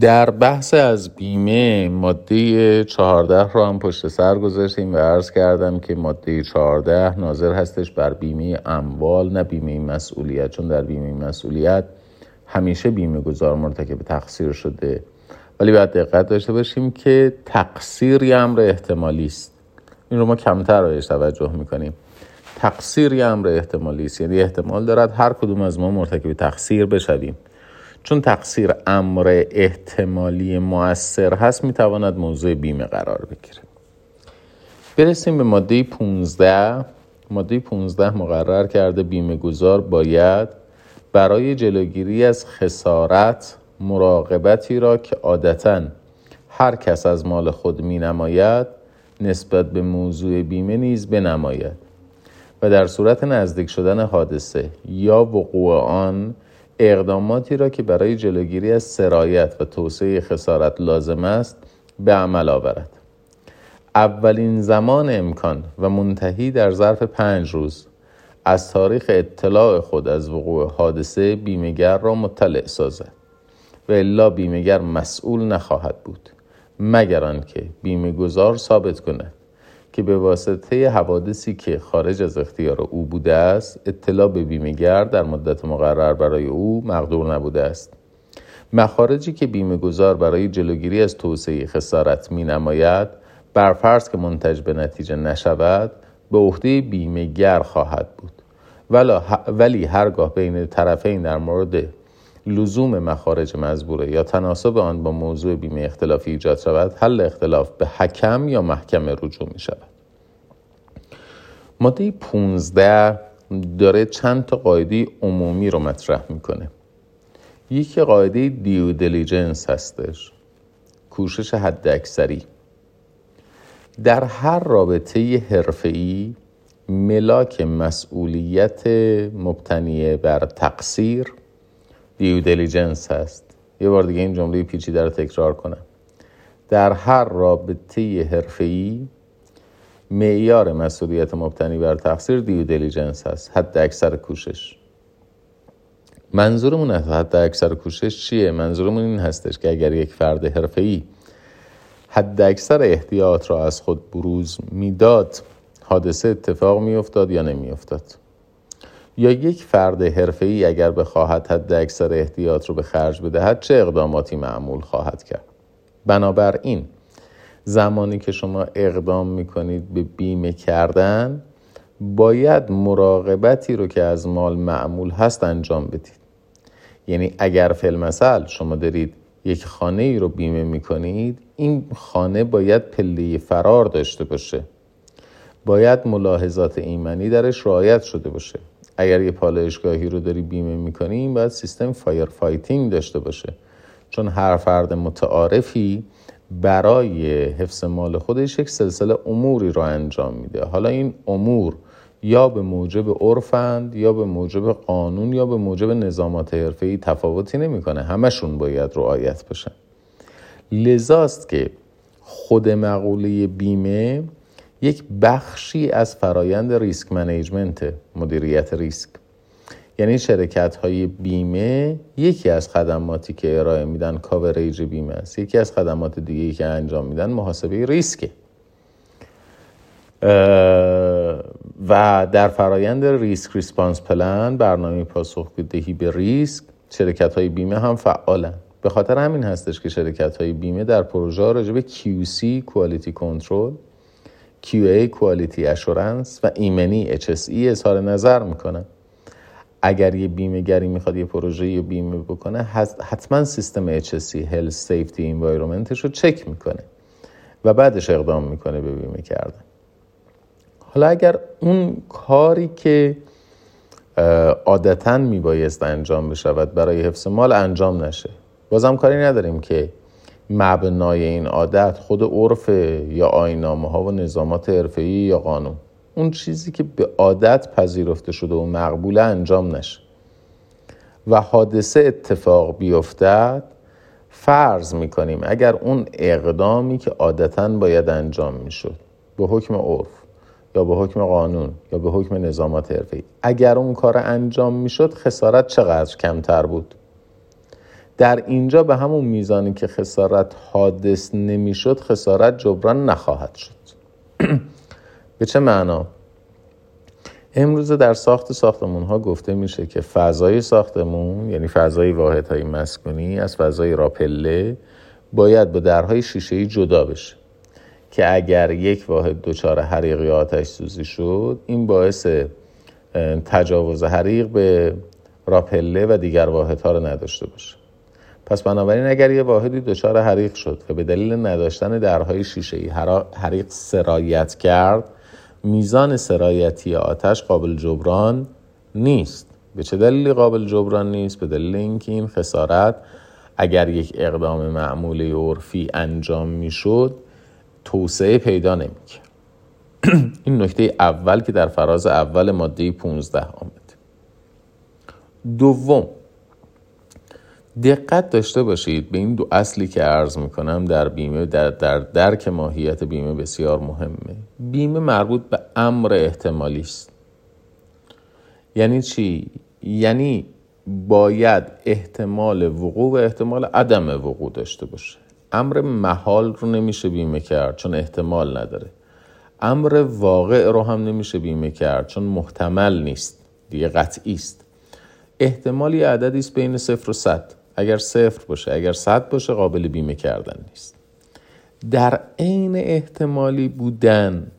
در بحث از بیمه ماده 14 را هم پشت سر گذاشتیم و عرض کردم که ماده 14 ناظر هستش بر بیمه اموال نه بیمه مسئولیت. چون در بیمه مسئولیت همیشه بیمه گذار مرتکب تقصیر شده. ولی باید دقت داشته باشیم که تقصیر امر احتمالی است. این رو ما کمتر رایش توجه می‌کنیم. تقصیر امر احتمالی است. یعنی احتمال دارد هر کدوم از ما مرتکب تقصیر بشویم. چون تقصیر امر احتمالی مؤثر هست می‌تواند موضوع بیمه قرار بگیره. برسیم به ماده 15 ماده 15 مقرر کرده بیمه گذار باید برای جلوگیری از خسارت مراقبتی را که عادتا هر کس از مال خود می نماید نسبت به موضوع بیمه نیز بنماید. و در صورت نزدیک شدن حادثه یا وقوع آن اقداماتی را که برای جلوگیری از سرایت و توسعه خسارت لازم است به عمل آورد. اولین زمان امکان و منتهی در ظرف پنج روز از تاریخ اطلاع خود از وقوع حادثه بیمهگر را مطلع سازد و الا بیمهگر مسئول نخواهد بود مگر آنکه بیمه گذار ثابت کند که به واسطه حوادثی که خارج از اختیار او بوده است اطلاع به بیمهگر در مدت مقرر برای او مقدور نبوده است. مخارجی که بیمه گذار برای جلوگیری از توسعه خسارت می نماید برفرض که منتج به نتیجه نشود به عهده بیمهگر خواهد بود. ولی هرگاه بین طرفین در مورد لزوم مخارج مزبوره یا تناسب آن با موضوع بیمه اختلافی ایجاد شود حل اختلاف به حکم یا محکمه رجوع می شود. ماده 15 داره چند تا قاعده عمومی رو مطرح می‌کنه یکی قاعده دیو دلیجنس هستش. کوشش حد اکثری در هر رابطه حرفه‌ای ملاک مسئولیت مبتنی بر تقصیر دیو دلیجنس هست. یه بار دیگه این جمله پیچیده رو تکرار کنم. در هر رابطه حرفه‌ای معیار مسئولیت مبتنی بر تقصیر دیو دلیجنس هست حد اکثر کوشش. منظورمون از حد اکثر کوشش چیه؟ منظورمون این هستش که اگر یک فرد حرفه‌ای حد اکثر احتیاط را از خود بروز می‌داد حادثه اتفاق میافتاد یا نمیافتاد؟ یا یک فرد حرفه‌ای اگر بخواهد حد اکثر احتیاط رو به خرج بدهد چه اقداماتی معمول خواهد کرد؟ بنابراین زمانی که شما اقدام می‌کنید به بیمه کردن باید مراقبتی رو که از مال معمول هست انجام بدید. یعنی اگر فی‌المثل شما دارید یک خانه ای رو بیمه می‌کنید این خانه باید پله فرار داشته باشه. باید ملاحظات ایمنی درش رعایت شده باشه. اگر یه پالایشگاهی رو داری بیمه می‌کنی باید سیستم fire fighting داشته باشه. چون هر فرد متعارفی برای حفظ مال خودش یک سلسله اموری رو انجام میده. حالا این امور یا به موجب عرفند یا به موجب قانون یا به موجب نظامات حرفه‌ای تفاوتی نمی‌کنه. همشون باید رعایت بشن. لذاست که خود مقوله بیمه یک بخشی از فرایند risk management مدیریت ریسک. یعنی شرکت های بیمه یکی از خدماتی که ارائه میدن coverage بیمه است. یکی از خدمات دیگه که انجام میدن محاسبه ریسکه و در فرایند risk response plan برنامه پاسخگویی به ریسک شرکت های بیمه هم فعالن. به خاطر همین هستش که شرکت های بیمه در پروژه راجع به QC Quality Control QA Quality Assurance و ایمنی HSE اظهار نظر می‌کنن اگر یه بیمه گری می‌خواد یه پروژه یا بیمه بکنه حتما سیستم HSE Health Safety Environmentش رو چک می‌کنه و بعدش اقدام می‌کنه به بیمه کردن. حالا اگر اون کاری که عادتا میبایست انجام بشود برای حفظ مال انجام نشه بازم کاری نداریم که مبنای این عادت خود عرف یا آینامه ها و نظامات حرفه‌ای یا قانون. اون چیزی که به عادت پذیرفته شده و مقبول انجام نشه. و حادثه اتفاق بیفتد فرض می‌کنیم اگر اون اقدامی که عادتا باید انجام می‌شد به حکم عرف یا به حکم قانون یا به حکم نظامات حرفه‌ای اگر اون کار انجام می‌شد خسارت چقدر کمتر بود؟ در اینجا به همون میزانی که خسارت حادث نمی‌شد خسارت جبران نخواهد شد. به چه معنا؟ امروز در ساخت ساختمون ها گفته میشه که فضای ساختمون یعنی فضای واحد های مسکونی از فضای راپله باید با درهای شیشه جدا بشه که اگر یک واحد دچار حریق یا آتش سوزی شد این باعث تجاوز حریق به راپله و دیگر واحدها رو نداشته باشه. پس بنابراین اگر یه واحدی دچار حریق شد و به دلیل نداشتن درهای شیشه ای حریق سرایت کرد میزان سرایتی آتش قابل جبران نیست. به چه دلیلی قابل جبران نیست؟ به دلیل اینکه این خسارت اگر یک اقدام معمولی عرفی انجام می‌شد توسعه پیدا نمی‌کرد. این نکته اول که در فراز اول ماده 15 آمد. دوم دقت داشته باشید. به این دو اصلی که عرض می‌کنم در بیمه در, در درک ماهیت بیمه بسیار مهمه. بیمه مربوط به امر احتمالی است. یعنی چی؟ یعنی باید احتمال وقوع و احتمال عدم وقوع داشته باشه. امر محال رو نمیشه بیمه کرد چون احتمال نداره. امر واقع رو هم نمیشه بیمه کرد چون محتمل نیست. دیگه قطعی است. احتمالی عددی است بین صفر و صد. اگر صفر باشه اگر صد باشه قابل بیمه کردن نیست. در عین احتمالی بودن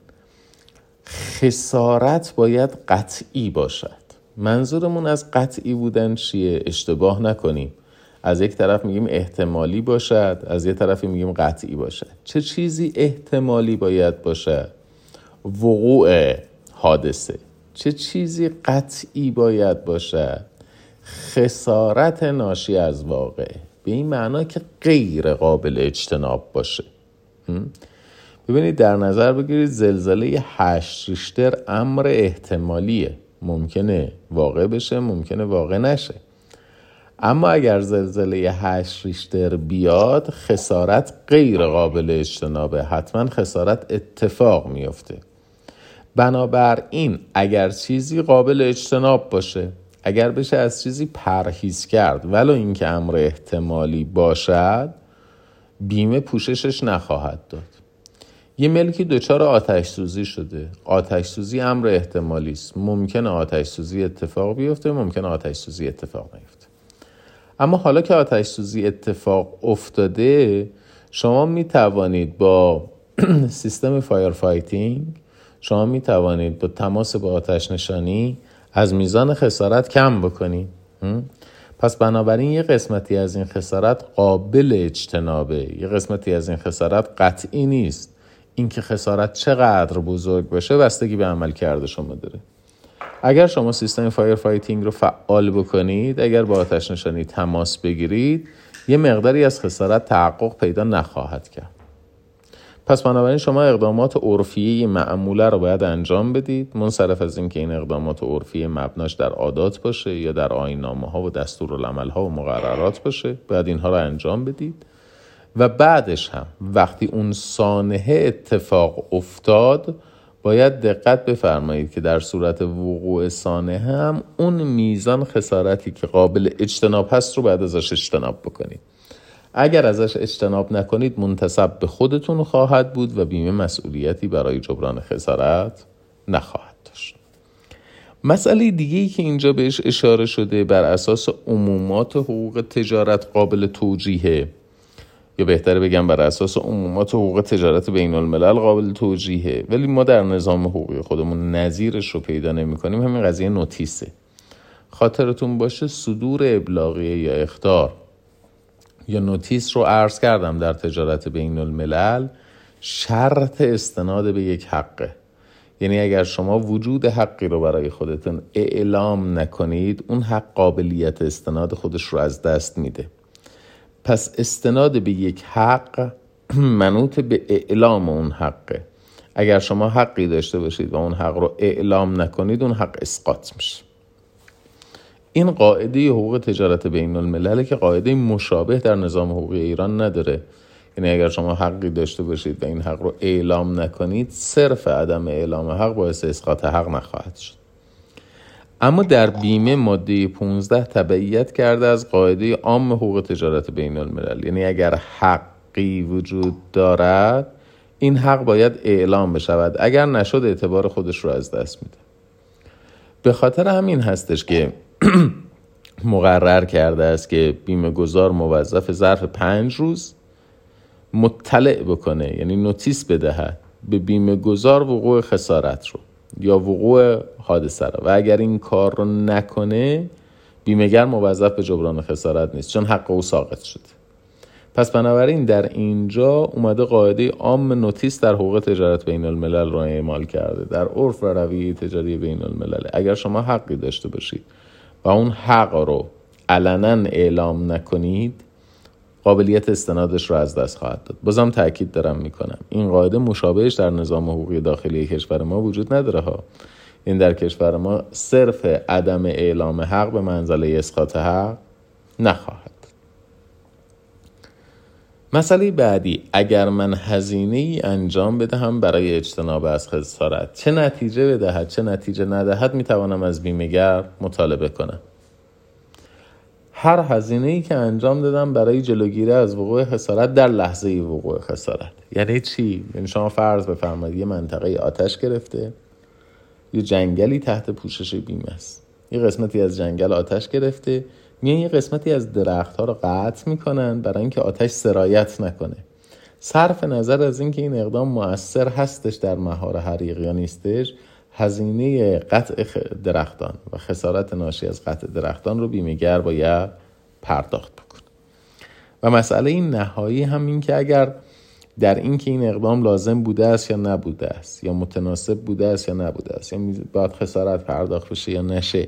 خسارت باید قطعی باشد. منظورمون از قطعی بودن چیه؟ اشتباه نکنیم. از یک طرف میگیم احتمالی باشد از یک طرفی میگیم قطعی باشد. چه چیزی احتمالی باید باشد؟ وقوع حادثه. چه چیزی قطعی باید باشد؟ خسارت ناشی از واقع. به این معنا که غیر قابل اجتناب باشه. ببینید در نظر بگیرید زلزله هشت ریشتر امر احتمالیه. ممکنه واقع بشه ممکنه واقع نشه. اما اگر زلزله هشت ریشتر بیاد خسارت غیر قابل اجتنابه. حتما خسارت اتفاق میفته بنابراین اگر چیزی قابل اجتناب باشه اگر بشه از چیزی پرهیز کرد. ولو اینکه امر احتمالی باشد بیمه پوششش نخواهد داد. یه ملکی دچار آتش سوزی شده. آتش سوزی امر احتمالی است. ممکن آتش سوزی اتفاق بیفته ممکن آتش سوزی اتفاق نیفته. اما حالا که آتش سوزی اتفاق افتاده شما می توانید با سیستم fire fighting شما می توانید با تماس با آتش نشانی از میزان خسارت کم بکنید پس بنابراین یه قسمتی از این خسارت قابل اجتنابه. یه قسمتی از این خسارت قطعی نیست. اینکه خسارت چقدر بزرگ باشه بستگی به عملکرد شما داره. اگر شما سیستم fire fighting رو فعال بکنید اگر با آتش نشانی تماس بگیرید یه مقداری از خسارت تحقق پیدا نخواهد کرد. پس بنابراین شما اقدامات عرفی معموله رو باید انجام بدید. منصرف از اینکه این اقدامات عرفی مبناش در عادات باشه یا در آیین‌نامه ها و دستورالعمل ها و مقررات باشه باید اینها رو انجام بدید. و بعدش هم وقتی اون سانحه اتفاق افتاد باید دقت بفرمایید که در صورت وقوع سانحه هم اون میزان خسارتی که قابل اجتناب هست رو باید ازش اجتناب بکنید. اگر ازش اجتناب نکنید منتصب به خودتون خواهد بود و بیمه مسئولیتی برای جبران خسارت نخواهد داشت. مسئله دیگه ای که اینجا بهش اشاره شده بر اساس عمومات حقوق تجارت قابل توجیهه. یا بهتره بگم بر اساس عمومات حقوق تجارت بین الملل قابل توجیهه. ولی ما در نظام حقوقی خودمون نظیرش رو پیدا نمی کنیم همین قضیه نوتیسه. خاطرتون باشه صدور ابلاغیه یا اختار یا نوتیس رو عرض کردم در تجارت بین الملل شرط استناد به یک حقه. یعنی اگر شما وجود حقی رو برای خودتون اعلام نکنید اون حق قابلیت استناد خودش رو از دست میده. پس استناد به یک حق منوط به اعلام اون حقه. اگر شما حقی داشته باشید و اون حق رو اعلام نکنید اون حق اسقاط میشه. این قاعده حقوق تجارت بین الملل که قاعده مشابه در نظام حقوقی ایران نداره. یعنی اگر شما حقی داشته باشید و این حق رو اعلام نکنید صرف عدم اعلام حق باعث اسقاط حق نخواهد شد. اما در بیمه ماده 15 تبعیت کرده از قاعده عام حقوق تجارت بین الملل. یعنی اگر حقی وجود دارد این حق باید اعلام بشود. اگر نشد اعتبار خودش رو از دست میده. به خاطر همین هستش که مقرر کرده است که بیمه گذار موظف ظرف پنج روز مطلع بکنه یعنی نوتیس بدهد به بیمه گذار وقوع خسارت رو یا وقوع حادثه رو. و اگر این کار رو نکنه بیمهگر موظف به جبران خسارت نیست چون حق او ساقط شده. پس بنابراین در اینجا اومده قاعده عام نوتیس در حقوق تجارت بین الملل رو اعمال کرده. در عرف و رویه تجاری بین الملل اگر شما حقی داشته باشید و اون حق رو علنا اعلام نکنید قابلیت استنادش رو از دست خواهد داد. بازم تاکید دارم می‌کنم. این قاعده مشابهش در نظام حقوقی داخلی کشور ما وجود نداره ها. این در کشور ما صرف عدم اعلام حق به منزله اسقاط حق نخواهد. مسئله بعدی اگر من هزینه ای انجام بدهم برای اجتناب از خسارت چه نتیجه بدهد چه نتیجه ندهد می‌توانم از بیمهگر مطالبه کنم. هر هزینه ای که انجام دادم برای جلوگیری از وقوع خسارت در لحظه وقوع خسارت. یعنی چی؟ یعنی شما فرض بفرمایید یه منطقه آتش گرفته یه جنگلی تحت پوشش بیمه است. یه قسمتی از جنگل آتش گرفته میان یه قسمتی از درخت ها رو قطع می‌کنن برای اینکه آتش سرایت نکنه. صرف نظر از اینکه این اقدام مؤثر هستش در مهار حریق یا نیستش هزینه قطع درختان و خسارت ناشی از قطع درختان رو بیمهگر باید پرداخت بکنه و مسئله این نهایی هم این که اگر در اینکه این اقدام لازم بوده است یا نبوده است یا متناسب بوده است یا نبوده است یا باید خسارت پرداخت بشه یا نشه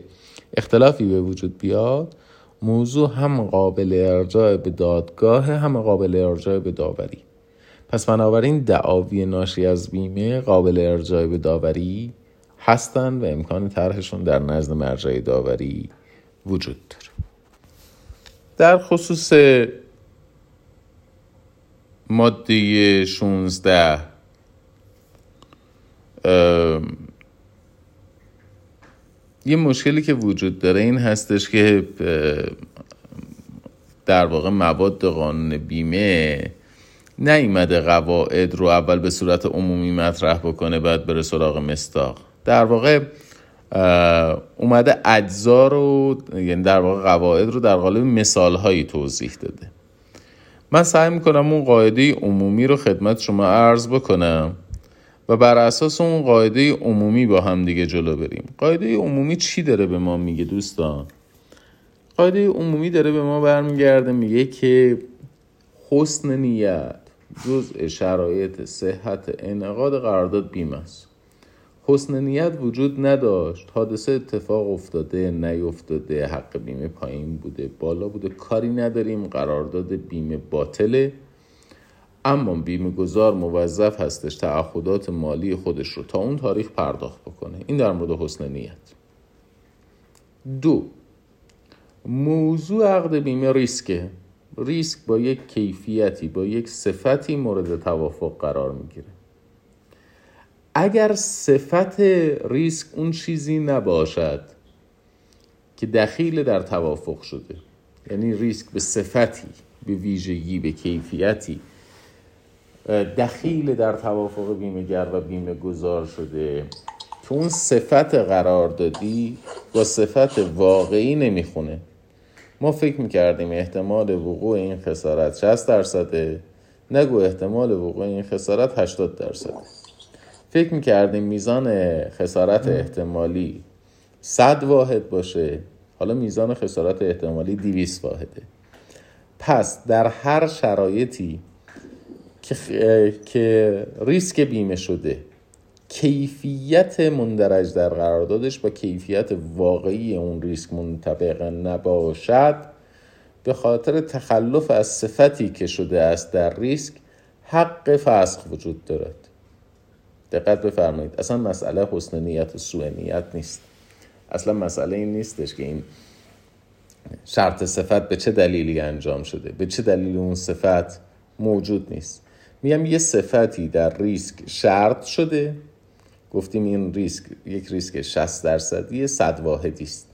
اختلافی به وجود بیاد موضوع هم قابل ارجاع به دادگاه هم قابل ارجاع به داوری. پس بنابراین دعاوی ناشی از بیمه قابل ارجاع به داوری هستند و امکان طرحشون در نزد مرجع داوری وجود داره. در خصوص ماده 16 یه مشکلی که وجود داره این هستش که در واقع مواد قانون بیمه نیومده قواعد رو اول به صورت عمومی مطرح بکنه بعد بره سراغ مستاق. در واقع اومده اجزا رو یعنی در واقع قواعد رو در قالب مثال هایی توضیح داده. من سعی می‌کنم اون قاعده عمومی رو خدمت شما عرض بکنم. و بر اساس اون قاعده عمومی با هم دیگه جلو بریم. قاعده عمومی چی داره به ما میگه دوستان؟ قاعده عمومی داره به ما برمیگرده میگه که حسن نیت جزء شرایط صحت انعقاد قرارداد بیمه است. حسن نیت وجود نداشت. حادثه اتفاق افتاده نیفتاده حق بیمه پایین بوده بالا بوده کاری نداریم قرارداد بیمه باطله. اما بیمه گذار موظف هستش تعهدات مالی خودش رو تا اون تاریخ پرداخت بکنه. این در مورد حسن نیت. دو موضوع عقد بیمه ریسکه. ریسک با یک کیفیتی با یک صفتی مورد توافق قرار می‌گیره. اگر صفت ریسک اون چیزی نباشد که دخیل در توافق شده یعنی ریسک به صفتی به ویژگی به کیفیتی دخیل در توافق بیمهگر و بیمه گذار شده. که اون صفت قرار دادی با صفت واقعی نمی‌خونه. ما فکر می‌کردیم احتمال وقوع این خسارت 60 درصده نگو احتمال وقوع این خسارت 80 درصده فکر می‌کردیم میزان خسارت احتمالی 100 واحد باشه. حالا میزان خسارت احتمالی 200 واحده. پس در هر شرایطی که, که ریسک بیمه شده. کیفیت مندرج در قراردادش با کیفیت واقعی اون ریسک منطبق نباشد به خاطر تخلف از صفتی که شده است در ریسک حق فسخ وجود دارد. دقت بفرمایید. اصلا مسئله حسن نیت و سوء نیت نیست. اصلا مسئله این نیستش که این شرط صفت به چه دلیلی انجام شده. به چه دلیلی اون صفت موجود نیست. میگم یه صفتی در ریسک شرط شده. گفتیم این ریسک یک ریسک 60 درصدی 100 واحدی است.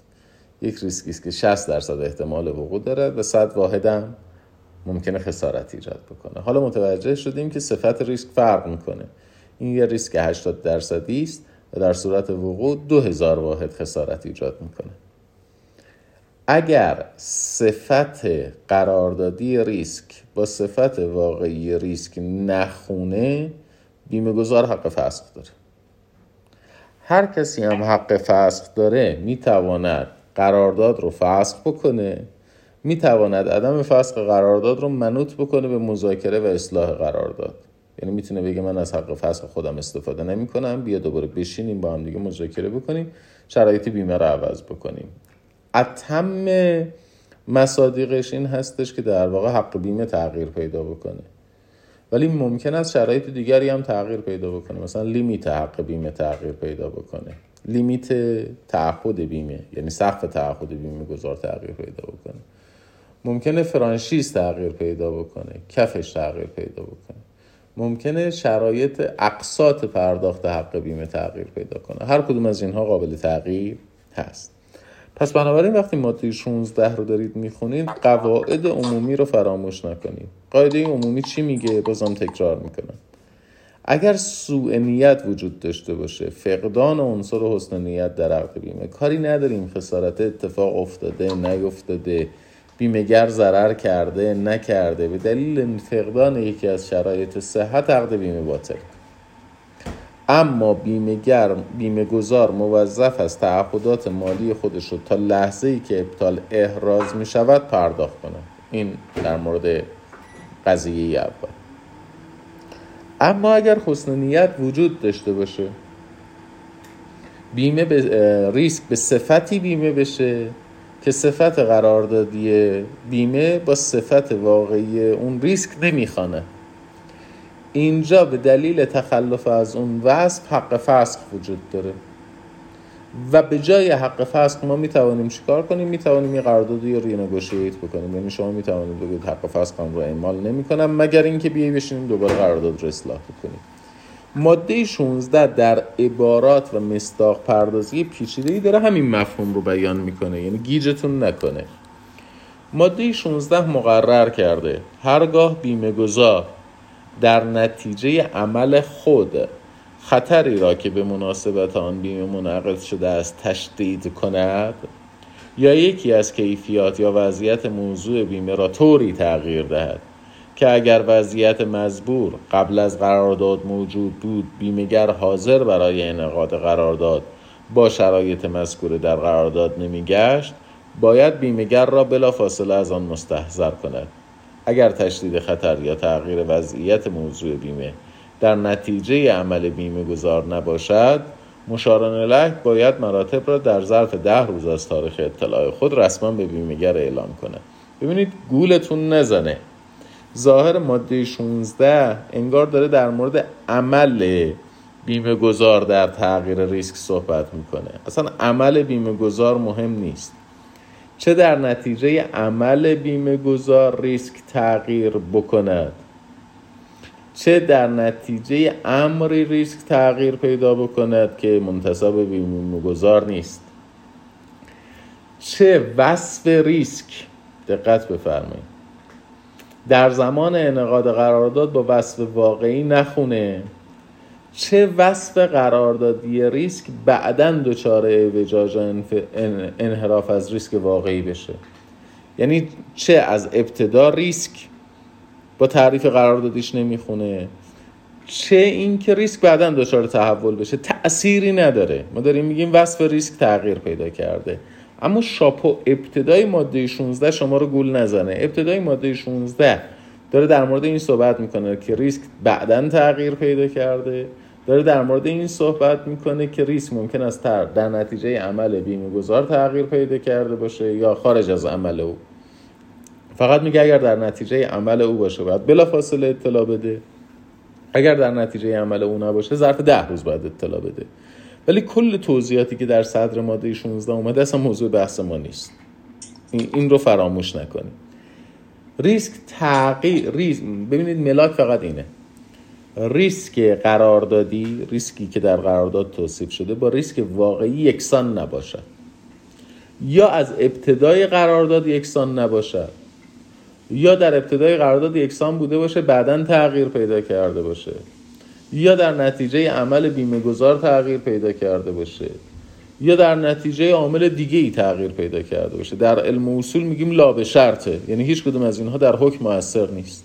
یک ریسکی است که 60 درصد احتمال وقوع داره و 100 واحد هم ممکنه خسارت ایجاد بکنه. حالا متوجه شدیم که صفت ریسک فرق می‌کنه. این یه ریسک 80 درصدی است و در صورت وقوع 2000 واحد خسارت ایجاد می‌کنه. اگر صفت قراردادی ریسک با صفت واقعی ریسک نخونه بیمه گذار حق فسخ داره. هر کسی هم حق فسخ داره می‌تواند قرارداد رو فسخ بکنه می‌تواند عدم فسخ قرارداد رو منوط بکنه به مذاکره و اصلاح قرارداد. یعنی می‌تونه بگه من از حق فسخ خودم استفاده نمی کنم بیا دوباره بشینیم با هم دیگه مذاکره بکنیم شرایط بیمه رو عوض بکنیم. اتم مصادیقش این هستش که در واقع حق بیمه تغییر پیدا بکنه. ولی ممکن است شرایط دیگری هم تغییر پیدا بکنه. مثلا لیمیت حق بیمه تغییر پیدا بکنه. لیمیت تعهد بیمه یعنی سقف تعهد بیمه گذار تغییر پیدا بکنه. ممکنه فرانشیز تغییر پیدا بکنه. کفش تغییر پیدا بکنه. ممکنه شرایط اقساط پرداخت حق بیمه تغییر پیدا کنه. هر کدوم از اینها قابل تغییر هست. پس بنابراین وقتی ماده 16 رو دارید می‌خونید قواعد عمومی رو فراموش نکنید. قاعده عمومی چی میگه؟ بازم تکرار می‌کنم. اگر سوء نیت وجود داشته باشه فقدان عنصر حسن نیت در عقد بیمه. کاری نداریم خسارت اتفاق افتاده نیفتاده بیمهگر ضرر کرده نکرده. به دلیل فقدان یکی از شرایط صحت عقد بیمه باطل. اما بیمهگر بیمه گذار موظف است تعهدات مالی خودش رو تا لحظه ای که ابطال احراز می شود پرداخت کنه. این در مورد قضیه اول. اما اگر حسن نیت وجود داشته باشه بیمه به ریسک به صفتی بیمه بشه که صفت قراردادی بیمه با صفت واقعی اون ریسک نمی‌خوانه. اینجا به دلیل تخلف از اون وصف حق فسخ وجود داره. و به جای حق فسخ ما می توانیم چیکار کنیم؟ می توانیم این قرارداد رو رینگوشیت بکنیم. یعنی شما می توانید بگید حق فسخ رو اعمال نمی کنم مگر اینکه بیای بشینیم دوباره قرارداد رو اصلاح بکنیم. ماده 16 در عبارات و مستاق پردازی پیچیده ای داره همین مفهوم رو بیان می‌کنه. یعنی گیجتون نکنه. ماده 16 مقرر کرده هرگاه بیمه گذار در نتیجه عمل خود خطری را که به مناسبت آن بیمه منعقد شده است تشدید کند؟ یا یکی از کیفیات یا وضعیت موضوع بیمه را طوری تغییر دهد که اگر وضعیت مزبور قبل از قرارداد موجود بود بیمهگر حاضر برای انعقاد قرارداد با شرایط مذکوره در قرارداد نمیگشت باید بیمهگر را بلافاصله از آن مستحضر کند. اگر تشدید خطر یا تغییر وضعیت موضوع بیمه در نتیجه عمل بیمه گذار نباشد مشاران له باید مراتب را در ظرف ده روز از تاریخ اطلاع خود رسما به بیمهگر اعلام کند. ببینید گولتون نزنه. ظاهر ماده 16 انگار داره در مورد عمل بیمه گذار در تغییر ریسک صحبت می‌کنه. اصلا عمل بیمه گذار مهم نیست. چه در نتیجه عمل بیمه گذار ریسک تغییر بکند؟ چه در نتیجه امری ریسک تغییر پیدا بکند که منتصب بیمه گذار نیست؟ چه وصف ریسک؟ دقت بفرمایید. در زمان انعقاد قرارداد با وصف واقعی نخونه. چه وصف قراردادی ریسک بعدا دچار اعوجاج انحراف از ریسک واقعی بشه؟ یعنی چه از ابتدا ریسک با تعریف قراردادیش نمی‌خونه؟ چه اینکه ریسک بعدا دچار تحول بشه؟ تأثیری نداره. ما داریم میگیم وصف ریسک تغییر پیدا کرده. اما شاپو ابتدای ماده 16 شما رو گول نزنه. ابتدای ماده 16 داره در مورد این صحبت می‌کنه که ریسک بعدا تغییر پیدا کرده. داره در مورد این صحبت می‌کنه که ریسک ممکن است در نتیجه عمل بیمه گذار تغییر پیدا کرده باشه یا خارج از عمل او. فقط میگه اگر در نتیجه عمل او باشه باید بلا فاصله اطلاع بده. اگر در نتیجه عمل او نباشه ظرف ده روز باید اطلاع بده. ولی کل توضیحاتی که در صدر ماده 16 اومده اصلا موضوع بحث ما نیست. این رو فراموش نکنید ریسک تغییر ریسک ببینید ملاک فقط اینه. ریسک قراردادی ریسکی که در قرارداد توصیف شده با ریسک واقعی یکسان نباشد یا از ابتدای قرارداد یکسان نباشد یا در ابتدای قرارداد یکسان بوده باشه بعدا تغییر پیدا کرده باشه. یا در نتیجه عمل بیمه گذار تغییر پیدا کرده باشه. یا در نتیجه عامل دیگه ای تغییر پیدا کرده باشه. در علم اصول میگیم لا به شرطه یعنی هیچ کدوم از اینها در حکم موثر نیست.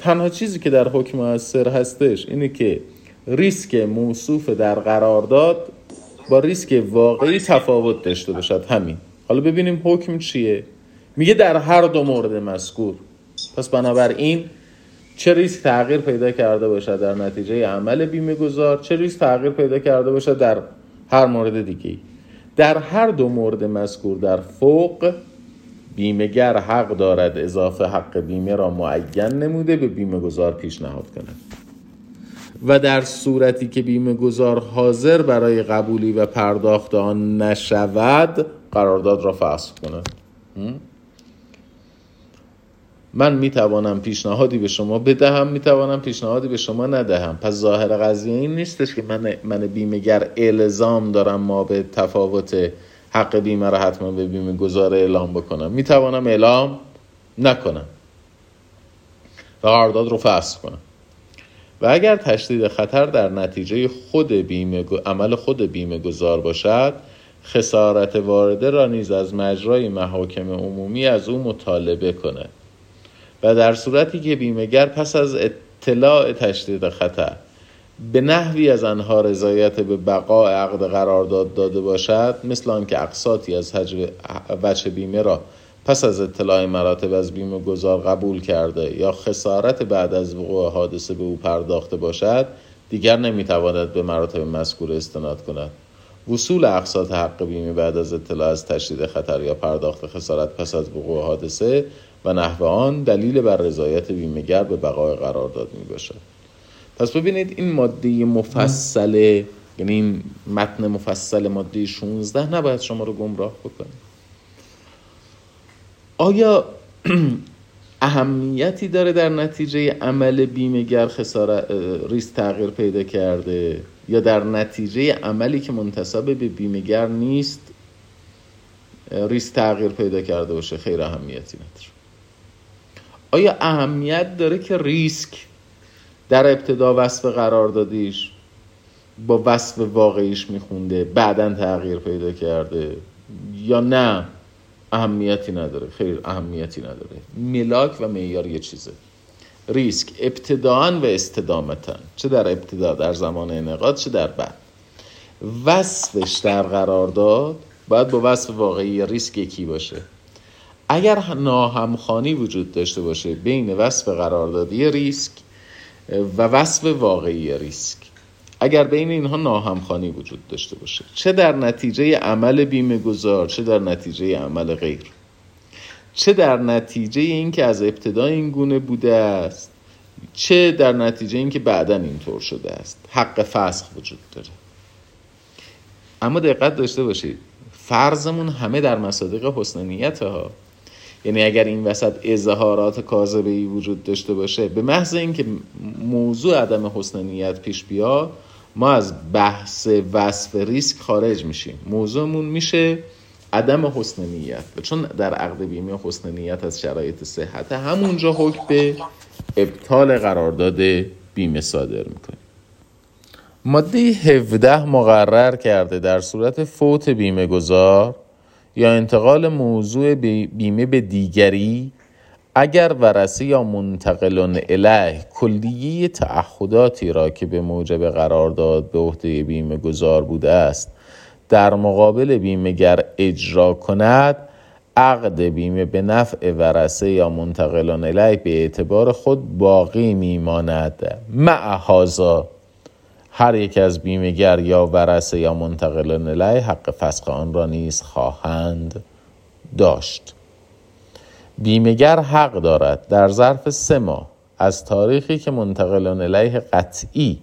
تنها چیزی که در حکم موثر هستش اینه که ریسک موصوف در قرارداد با ریسک واقعی تفاوت داشته باشد. همین. حالا ببینیم حکم چیه. میگه در هر دو مورد مذکور. پس بنابراین چه ریسک تغییر پیدا کرده باشد در نتیجه عمل بیمه گذار چه ریسک تغییر پیدا کرده باشد در هر مورد دیگه در هر دو مورد مذکور در فوق بیمهگر حق دارد اضافه حق بیمه را معین نموده به بیمه گذار پیشنهاد کند. و در صورتی که بیمه گذار حاضر برای قبولی و پرداخت آن نشود قرارداد را فسخ کند. من می‌توانم پیشنهادی به شما بدهم می‌توانم پیشنهادی به شما ندهم. پس ظاهر قضیه این نیستش که من من بیمهگر الزام دارم ما به تفاوت حق بیمه را حتما به بیمه گذار اعلام بکنم. می‌توانم اعلام نکنم. و قرارداد رو فصل کنم. و اگر تشدید خطر در نتیجه خود بیمه عمل خود بیمه گذار باشد خسارت وارده را نیز از مجرای محاکم عمومی از او مطالبه کند. و در صورتی که بیمهگر پس از اطلاع تشدید خطر به نحوی از آنها رضایت به بقای عقد قرارداد داده باشد مثل آنکه اقساطی از وجه بیمه را پس از اطلاع مراتب از بیمه گذار قبول کرده یا خسارت بعد از وقوع حادثه به او پرداخته باشد دیگر نمی‌تواند به مراتب مذکور استناد کند. وصول اقساط حق بیمه بعد از اطلاع از تشدید خطر یا پرداخت خسارت پس از وقوع حادثه و نحو آن دلیل بر رضایت بیمهگر به بقای قرارداد می باشد پس ببینید این ماده مفصله یعنی این متن مفصل ماده 16 نباید شما رو گمراه بکنه. آیا اهمیتی داره در نتیجه عمل بیمهگر خسارت ریس تغییر پیدا کرده؟ یا در نتیجه عملی که منتصب به بیمهگر نیست ریس تغییر پیدا کرده باشه؟ خیر اهمیتی نداره. آیا اهمیت داره که ریسک در ابتدا وصف قراردادیش با وصف واقعیش میخونده بعدا تغییر پیدا کرده. یا نه اهمیتی نداره. خیر اهمیتی نداره. ملاک و معیار یه چیزه. ریسک ابتداعا و استدامتا. چه در ابتدا در زمان انعقاد چه در بعد. وصفش در قرارداد باید با وصف واقعی ریسک یکی باشه. اگر ناهمخانی وجود داشته باشه بین وصف قراردادی ریسک و وصف واقعی ریسک. اگر بین اینها ناهمخانی وجود داشته باشه چه در نتیجه عمل بیمه گذار چه در نتیجه عمل غیر؟ چه در نتیجه اینکه از ابتدا این گونه بوده است چه در نتیجه اینکه بعدا اینطور شده است؟ حق فسخ وجود داره. اما دقت داشته باشید فرضمون همه در مصادیق حسن نیت ها یعنی اگر این وسط اظهارات کاذبه ای وجود داشته باشه به محض اینکه موضوع عدم حسن نیت پیش بیاد ما از بحث وصف ریسک خارج میشیم. موضوعمون میشه عدم حسن نیت. چون در عقد بیمه حسن نیت از شرایط صحت همونجا حکم به ابطال قرارداد بیمه صادر می‌کنیم. ماده 17 مقرر کرده در صورت فوت بیمه گذار یا انتقال موضوع بیمه به دیگری اگر ورسه یا منتقلون اله کلیه تعهداتی را که به موجب قرارداد به عهده بیمه گذار بوده است در مقابل بیمهگر اجرا کند عقد بیمه به نفع ورسه یا منتقلان الیه به اعتبار خود باقی میماند. مع هر یک از بیمهگر یا ورسه یا منتقلان الیه حق فسخ آن را نیز خواهند داشت. بیمهگر حق دارد در ظرف سه ماه از تاریخی که منتقلان الیه قطعی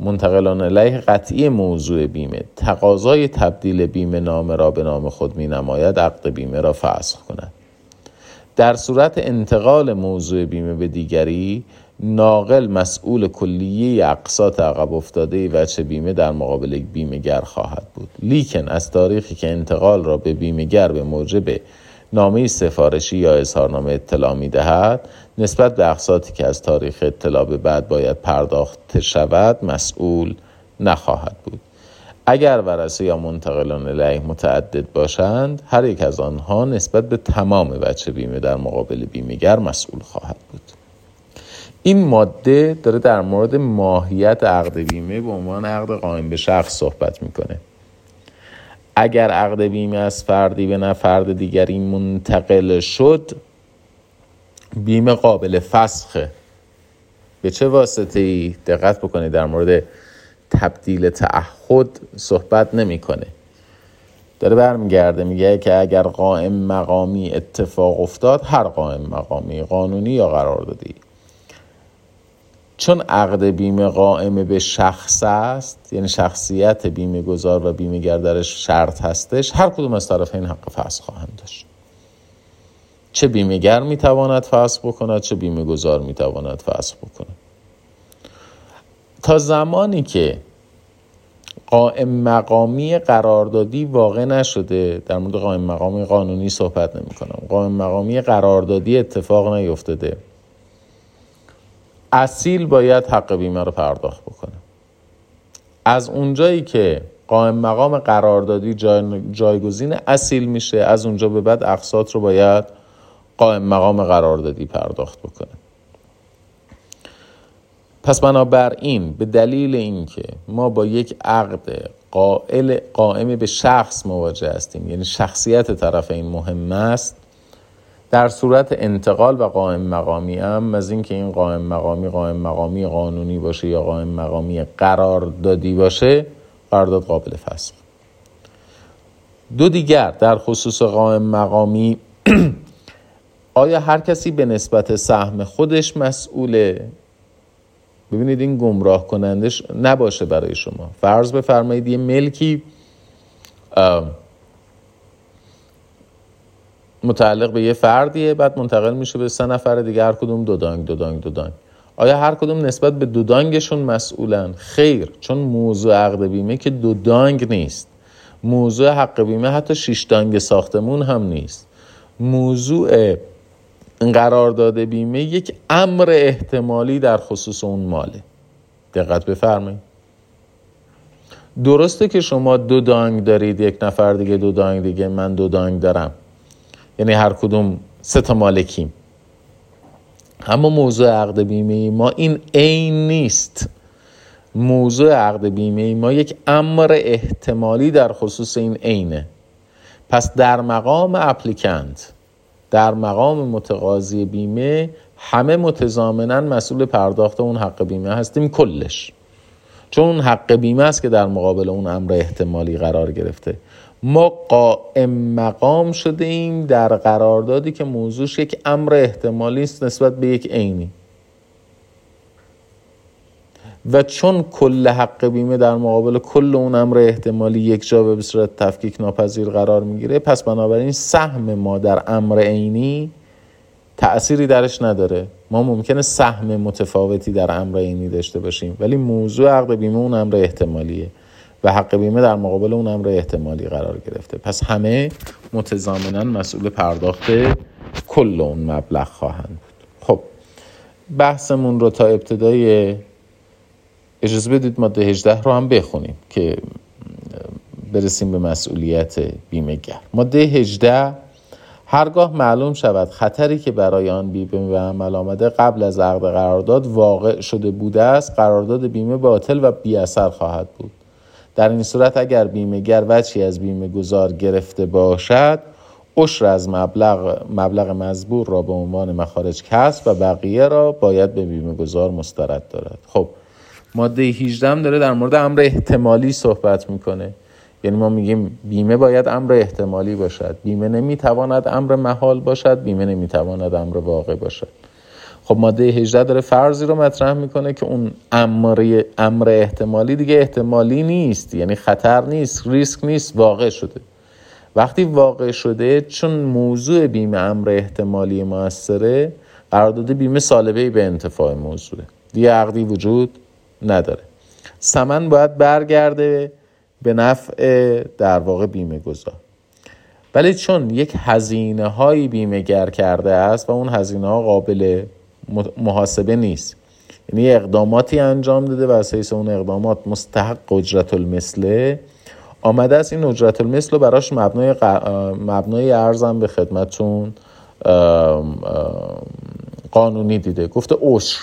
منتقلان علیه قطعی موضوع بیمه تقاضای تبدیل بیمه نامه را به نام خود می نماید عقد بیمه را فسخ کند. در صورت انتقال موضوع بیمه به دیگری ناقل مسئول کلیه اقساط عقب افتاده وچه بیمه در مقابل بیمهگر خواهد بود. لیکن از تاریخی که انتقال را به بیمهگر به موجب نامه سفارشی یا اظهارنامه اطلاع می دهد نسبت به اقساطی که از تاریخ اطلاع به بعد باید پرداخت شود مسئول نخواهد بود. اگر ورسه یا منتقلان الیه متعدد باشند هر یک از آنها نسبت به تمام بچه بیمه در مقابل بیمهگر مسئول خواهد بود. این ماده داره در مورد ماهیت عقد بیمه به عنوان عقد قائم به شخص صحبت می‌کنه. اگر عقد بیمه از فردی به نفرد دیگری منتقل شد بیمه قابل فسخه. به چه واسطه ای دقت بکنید در مورد تبدیل تعهد صحبت نمی‌کنه. داره برمیگرده میگه که اگر قائم مقامی اتفاق افتاد هر قائم مقامی قانونی یا قراردادی. چون عقد بیمه قائم به شخص است یعنی شخصیت بیمه گذار و بیمه گردرش شرط هستش هر کدوم از طرف این حق فصل خواهند داشت. چه بیمهگر می‌تواند فصل بکند چه بیمه گذار می‌تواند فصل بکند. تا زمانی که قائم مقامی قراردادی واقع نشده در مورد قائم مقامی قانونی صحبت نمی کنم قائم مقامی قراردادی اتفاق نیفتاده. اصیل باید حق بیمه رو پرداخت بکنه. از اونجایی که قائم مقام قراردادی جای جایگزین اصیل میشه از اونجا به بعد اقساط رو باید قائم مقام قراردادی پرداخت بکنه. پس بنابراین به دلیل اینکه ما با یک عقد قائل قائم به شخص مواجه هستیم یعنی شخصیت طرف این مهم است در صورت انتقال و قائم مقامی هم از اینکه این قائم مقامی قائم مقامی قانونی باشه یا قائم مقامی قراردادی باشه قرارداد قابل فسخ. دو دیگر در خصوص قائم مقامی آیا هر کسی به نسبت سهم خودش مسئوله؟ ببینید این گمراه کنندش نباشه برای شما. فرض بفرمایید یه ملکی متعلق به یه فردیه بعد منتقل میشه به سه نفر دیگه هر کدوم دو دانگ دو دانگ دو دانگ. آیا هر کدوم نسبت به دو دانگشون مسئولن؟ خیر چون موضوع عقد بیمه که دو دانگ نیست. موضوع حق بیمه حتی شش دانگ ساختمون هم نیست. موضوع قرارداد بیمه یک امر احتمالی در خصوص اون ماله. دقت بفرمایید. درسته که شما دو دانگ دارید یک نفر دیگه دو دانگ دیگه من دو دانگ دارم. یعنی هر کدوم سه تا مالکیم. اما موضوع عقد بیمه ما این عین نیست. موضوع عقد بیمه ما یک امر احتمالی در خصوص این عینه. پس در مقام اپلیکنت در مقام متقاضی بیمه همه متضامنا مسئول پرداخت اون حق بیمه هستیم کلش. چون حق بیمه است که در مقابل اون امر احتمالی قرار گرفته. ما قائم مقام شده ایم در قراردادی که موضوعش یک امر احتمالی است نسبت به یک عینی. و چون کل حق بیمه در مقابل کل اون امر احتمالی یک جا به صورت تفکیک ناپذیر قرار می‌گیره پس بنابراین سهم ما در امر عینی تأثیری درش نداره. ما ممکنه سهم متفاوتی در امر عینی داشته باشیم ولی موضوع عقد بیمه اون امر احتمالیه. و حق بیمه در مقابل اون امر احتمالی قرار گرفته. پس همه متضامنا مسئول پرداخت کل اون مبلغ خواهند بود. خب بحثمون رو تا ابتدای اجازه بدید ماده 18 رو هم بخونیم که برسیم به مسئولیت بیمهگر ماده 18 هرگاه معلوم شود خطری که برای آن بیمه به عمل آمده قبل از عقد قرارداد واقع شده بوده است قرارداد بیمه باطل و بی اثر خواهد بود. در این صورت اگر بیمهگر وچی از بیمه گذار گرفته باشد عشر از مبلغ, مبلغ مزبور را به عنوان مخارج کسب و بقیه را باید به بیمه گذار مسترد دارد. خب ماده 18 هم داره در مورد امر احتمالی صحبت می‌کنه. یعنی ما میگیم بیمه باید امر احتمالی باشد. بیمه نمی‌تواند امر محال باشد بیمه نمی‌تواند امر واقع باشد. خب ماده 18 داره فرضی رو مطرح می‌کنه که اون امر امر احتمالی دیگه احتمالی نیست. یعنی خطر نیست ریسک نیست واقع شده. وقتی واقع شده چون موضوع بیمه امر احتمالی موثره قرارداد بیمه سالبه به انتفاع موضوعه. دیگه عقدی وجود نداره. سمن باید برگرده به نفع در واقع بیمه گذار ولی چون یک هزینه هایی بیمه گر کرده است و اون هزینه ها قابل محاسبه نیست. یعنی اقداماتی انجام داده و اساس اون اقدامات مستحق اجرت المثله. آمده است این اجرت المثل رو براش مبنای, مبنای ارزم به خدمتون قانونی دیده. گفته عشر.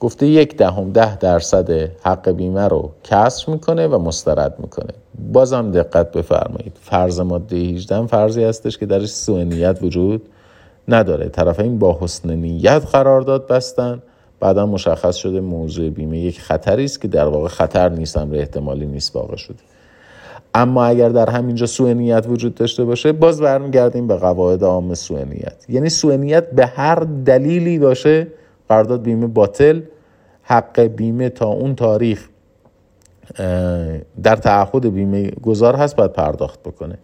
گفته یک دهم ده درصد حق بیمه رو کسر می‌کنه و مسترد می‌کنه. بازم دقت بفرمایید. فرض ماده 18 فرضی هستش که درش سوء نیت وجود نداره. طرفین با حسن نیت قرارداد بستن. بعدا مشخص شده موضوع بیمه یک خطری است که در واقع خطر نیست امر احتمالی نیست واقع شده. اما اگر در همینجا سوء نیت وجود داشته باشه باز برمیگردیم به قواعد عام سوء نیت. یعنی سوء نیت به هر دلیلی باشه قرارداد بیمه باطل. حق بیمه تا اون تاریخ در تعهد بیمه گذار هست باید پرداخت بکنه.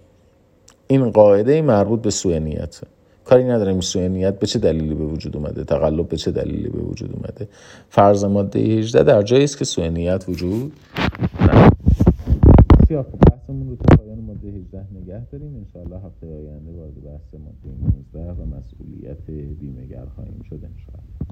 این قاعده مربوط به سوء نیت کاری نداریم سوء نیت به چه دلیلی به وجود اومده؟ تقلب به چه دلیلی به وجود اومده؟ فرض ماده 18 در جایی است که سوء نیت وجود نداره بسیار خب بحثمون رو تا پایان ماده 18 نگه داریم. انشاءالله هفته آینده وارد بحث ماده 19 و مسئولیت بیمهگر خواهیم شد انشاءالله.